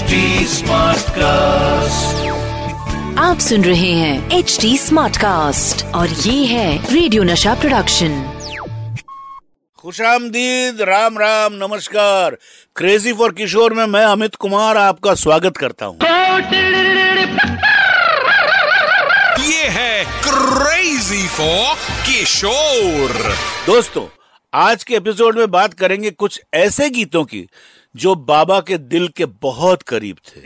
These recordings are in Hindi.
HD Smartcast. आप सुन रहे हैं एच डी स्मार्ट कास्ट और ये है रेडियो नशा प्रोडक्शन खुशामदीद राम राम नमस्कार। क्रेजी फॉर किशोर में मैं अमित कुमार आपका स्वागत करता हूँ। ये है क्रेजी फॉर किशोर दोस्तों आज के एपिसोड में बात करेंगे कुछ ऐसे गीतों की जो बाबा के दिल के बहुत करीब थे।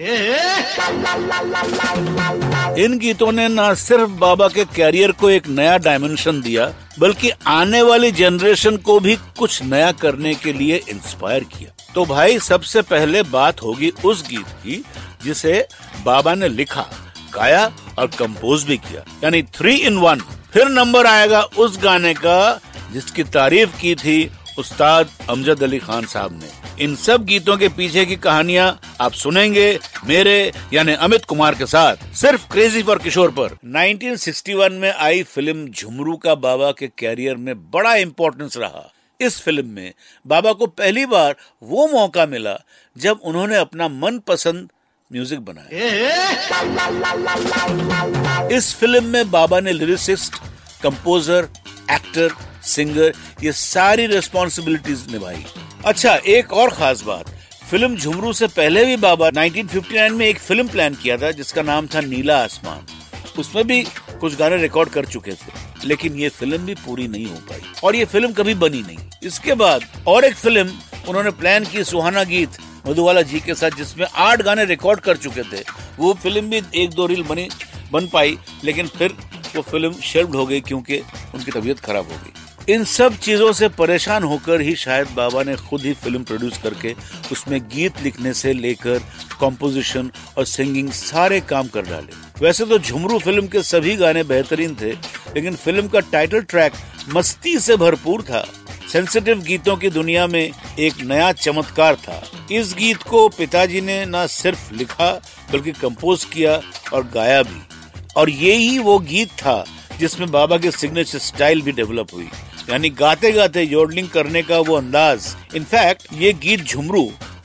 इन गीतों ने न सिर्फ़ बाबा के कैरियर को एक नया डायमेंशन दिया, बल्कि आने वाली जनरेशन को भी कुछ नया करने के लिए इंस्पायर किया। तो भाई, सबसे पहले बात होगी उस गीत की, जिसे बाबा ने लिखा, गाया और कंपोज भी किया। यानी थ्री इन वन फिर नंबर आएगा उस गाने का जिसकी तारीफ़ की थी उस्ताद अमजद अली खान साहब ने। इन सब गीतों के पीछे की कहानियाँ आप सुनेंगे मेरे, यानी अमित कुमार के साथ, सिर्फ़ क्रेजी फॉर किशोर पर। 1961 में आई फ़िल्म झुमरू का बाबा के कैरियर में बड़ा इम्पोर्टेंस रहा। इस फ़िल्म में बाबा को पहली बार वो मौका मिला जब उन्होंने अपना मनपसंद म्यूज़िक बनाया। इस फ़िल्म में बाबा ने लिरिसिस्ट कंपोजर एक्टर सिंगर, ये सारी रिस्पॉन्सिबिलिटीज निभाई। अच्छा एक और खास बात। फ़िल्म झुमरू से पहले भी बाबा 1959 में एक फ़िल्म प्लान किया था, जिसका नाम था नीला आसमान। उसमें भी कुछ गाने रिकॉर्ड कर चुके थे, लेकिन ये फ़िल्म भी पूरी नहीं हो पाई। और ये फ़िल्म कभी बनी नहीं। इसके बाद और एक फ़िल्म उन्होंने प्लान की, सुहाना गीत मधुवाला जी के साथ, जिसमें आठ गाने रिकॉर्ड कर चुके थे। वो फ़िल्म भी एक दो रील बनी, बन पाई, लेकिन फिर वो फ़िल्म शेल्ड हो गई, क्योंकि उनकी तबीयत खराब हो गई। इन सब चीज़ों से परेशान होकर ही शायद बाबा ने खुद ही फ़िल्म प्रोड्यूस करके उसमें गीत लिखने से लेकर कॉम्पोजिशन और सिंगिंग सारे काम कर डाले। वैसे तो झुमरू फ़िल्म के सभी गाने बेहतरीन थे, लेकिन फ़िल्म का टाइटल ट्रैक मस्ती से भरपूर था। सेंसिटिव गीतों की दुनिया में एक नया चमत्कार था। इस गीत को पिताजी ने न सिर्फ़ लिखा, बल्कि कंपोज किया और गाया भी। और यही वो गीत था जिसमें बाबा की सिग्नेचर स्टाइल भी डेवलप हुई। यानी गाते गाते योडलिंग करने का वो अंदाज। इनफैक्ट ये गीत झुमरू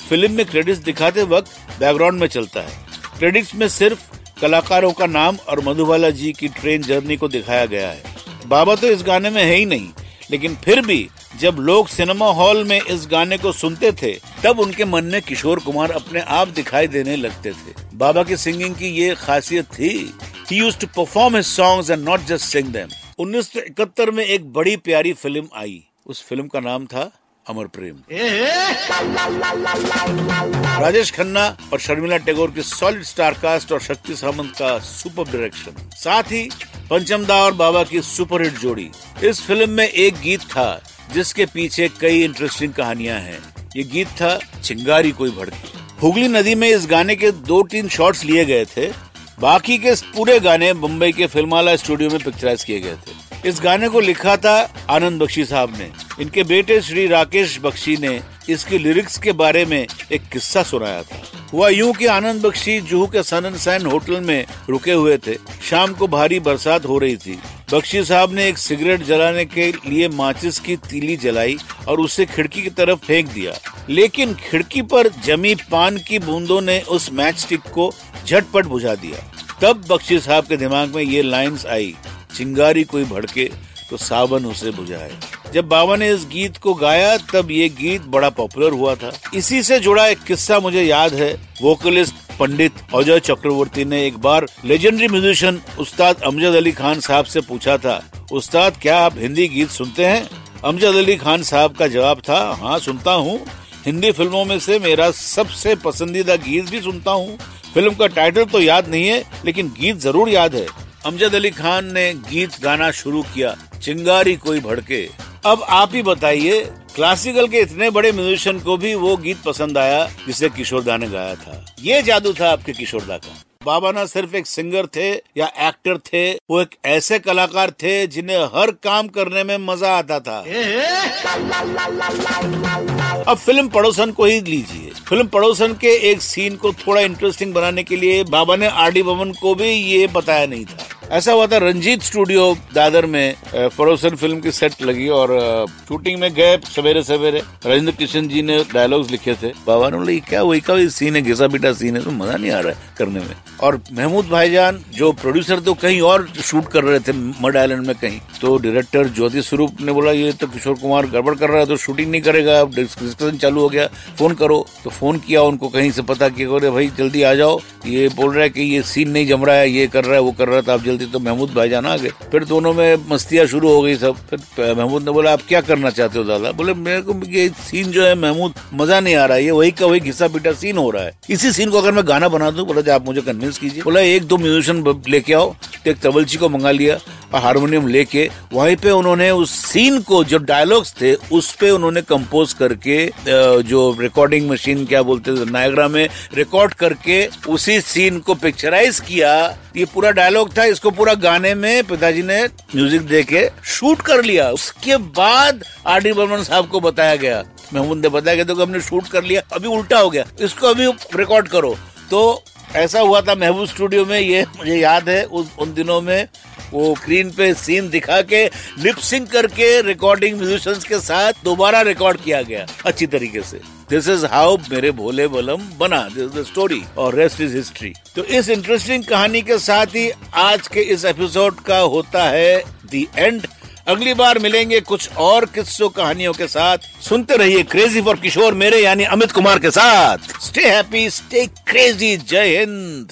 फ़िल्म में क्रेडिट्स दिखाते वक्त बैकग्राउंड में चलता है। क्रेडिट्स में सिर्फ़ कलाकारों का नाम और मधुबाला जी की ट्रेन जर्नी को दिखाया गया है। बाबा तो इस गाने में है ही नहीं, लेकिन फिर भी जब लोग सिनेमा हॉल में इस गाने को सुनते थे, तब उनके मन में किशोर कुमार अपने आप दिखाई देने लगते थे। बाबा की सिंगिंग की ये खासियत थी ही used to perform his songs and not just sing them 1971 में एक बड़ी प्यारी फ़िल्म आई। उस फ़िल्म का नाम था अमर प्रेम। राजेश खन्ना और शर्मिला टैगोर की सॉलिड स्टार कास्ट और शक्ति सामंत का सुपर डायरेक्शन साथ ही पंचमदा और बाबा की सुपरहिट जोड़ी। इस फ़िल्म में एक गीत था जिसके पीछे कई इंटरेस्टिंग कहानियाँ हैं। ये गीत था चिंगारी कोई भड़की। हुगली नदी में इस गाने के दो तीन शॉट्स लिए गए थे। बाकी के पूरे गाने मुंबई के फिल्माला स्टूडियो में पिक्चराइज किए गए थे। इस गाने को लिखा था आनंद बख्शी साहब ने। इनके बेटे श्री राकेश बख्शी ने इसके लिरिक्स के बारे में एक किस्सा सुनाया था। हुआ यूँ कि आनंद बख्शी जुहू के सन सैन होटल में रुके हुए थे। शाम को भारी बरसात हो रही थी। बख्शी साहब ने एक सिगरेट जलाने के लिए माचिस की तीली जलाई और उसे खिड़की की तरफ़ फेंक दिया। लेकिन खिड़की पर जमी पान की बूंदों ने उस मैच स्टिक को झटपट बुझा दिया। तब बख्शी साहब के दिमाग में ये लाइंस आई, चिंगारी कोई भड़के तो सावन उसे बुझाए। जब बाबा ने इस गीत को गाया, तब ये गीत बड़ा पॉपुलर हुआ था। इसी से जुड़ा एक किस्सा मुझे याद है। वोकलिस्ट पंडित अजय चक्रवर्ती ने एक बार लेजेंडरी म्यूजिशियन उस्ताद अमजद अली खान साहब से पूछा था, उस्ताद, क्या आप हिंदी गीत सुनते हैं? अमजद अली खान साहब का जवाब था हाँ सुनता हूँ। हिंदी फ़िल्मों में से मेरा सबसे पसंदीदा गीत भी सुनता हूँ। फ़िल्म का टाइटल तो याद नहीं है, लेकिन गीत ज़रूर याद है। अमजद अली खान ने गीत गाना शुरू किया, चिंगारी कोई भड़के। अब आप ही बताइए क्लासिकल के इतने बड़े म्यूजिशियन को भी वो गीत पसंद आया जिसे किशोर दा ने गाया था। ये जादू था आपके किशोर दा का। बाबा ना सिर्फ़ एक सिंगर थे या एक्टर थे, वो एक ऐसे कलाकार थे जिन्हें हर काम करने में मज़ा आता था। अब फ़िल्म पड़ोसन को ही लीजिए। फ़िल्म पड़ोसन के एक सीन को थोड़ा इंटरेस्टिंग बनाने के लिए बाबा ने आर डी बमन को भी ये बताया नहीं था। ऐसा हुआ था, रंजीत स्टूडियो दादर में फरोसन फ़िल्म की सेट लगी और शूटिंग में गए सवेरे सवेरे। राजेंद्र किशन जी ने डायलॉग्स लिखे थे। बाबा ने बोले क्या वही का वही सीन है, घिसा पीटा सीन है तो मज़ा नहीं आ रहा है करने में। और महमूद भाईजान, जो प्रोड्यूसर तो कहीं और शूट कर रहे थे मड आइलैंड में कहीं। तो डायरेक्टर ज्योति स्वरूप ने बोला, ये तो किशोर कुमार गड़बड़ कर रहा है तो शूटिंग नहीं करेगा, अब डिस्कशन चालू हो गया। फ़ोन करो। तो फ़ोन किया, उनको कहीं से पता किया भाई, जल्दी आ जाओ। ये बोल रहा है कि ये सीन नहीं जम रहा है, ये कर रहा है, वो कर रहा है तो आप जल्दी तो महमूद भाईजान आ गए फिर दोनों में मस्तियाँ शुरू हो गई सब। फिर महमूद ने बोला, आप क्या करना चाहते हो दादा? बोले, मेरे को ये सीन जो है महमूद, मज़ा नहीं आ रहा है। ये वही का वही घिसा पीटा सीन हो रहा है। इसी सीन को अगर मैं गाना बना दू, बोला, आप मुझे कन्विंस कीजिए। बोला, एक दो म्यूजिशियन लेके आओ। एक तबलची को मंगा लिया। हारमोनियम लेके, वहीं पे उन्होंने उस सीन को, जो डायलॉग्स थे, उस पे उन्होंने कंपोज करके जो रिकॉर्डिंग मशीन क्या बोलते थे नायग्रा में रिकॉर्ड करके उसी सीन को पिक्चराइज किया। ये पूरा डायलॉग था, इसको पूरा गाने में पिताजी ने म्यूज़िक दे के शूट कर लिया। उसके बाद आर डी बर्मन साहब को बताया गया। महमूद ने बताया गया तो हमने शूट कर लिया, अभी उल्टा हो गया, इसको अभी रिकॉर्ड करो। तो ऐसा हुआ था महबूब स्टूडियो में, ये मुझे याद है उस उन दिनों में वो स्क्रीन पे सीन दिखा के लिपसिंग करके रिकॉर्डिंग म्यूजिशियंस के साथ दोबारा रिकॉर्ड किया गया, अच्छी तरीके से। दिस इज़ हाउ मेरे भोले बलम बना दिस इज़ द स्टोरी और रेस्ट इज़ हिस्ट्री तो इस इंटरेस्टिंग कहानी के साथ ही आज के इस एपिसोड का होता है दी एंड अगली बार मिलेंगे कुछ और किस्सों कहानियों के साथ। सुनते रहिए क्रेजी फॉर किशोर मेरे यानी अमित कुमार के साथ। स्टे हैप्पी स्टे क्रेजी जय हिंद।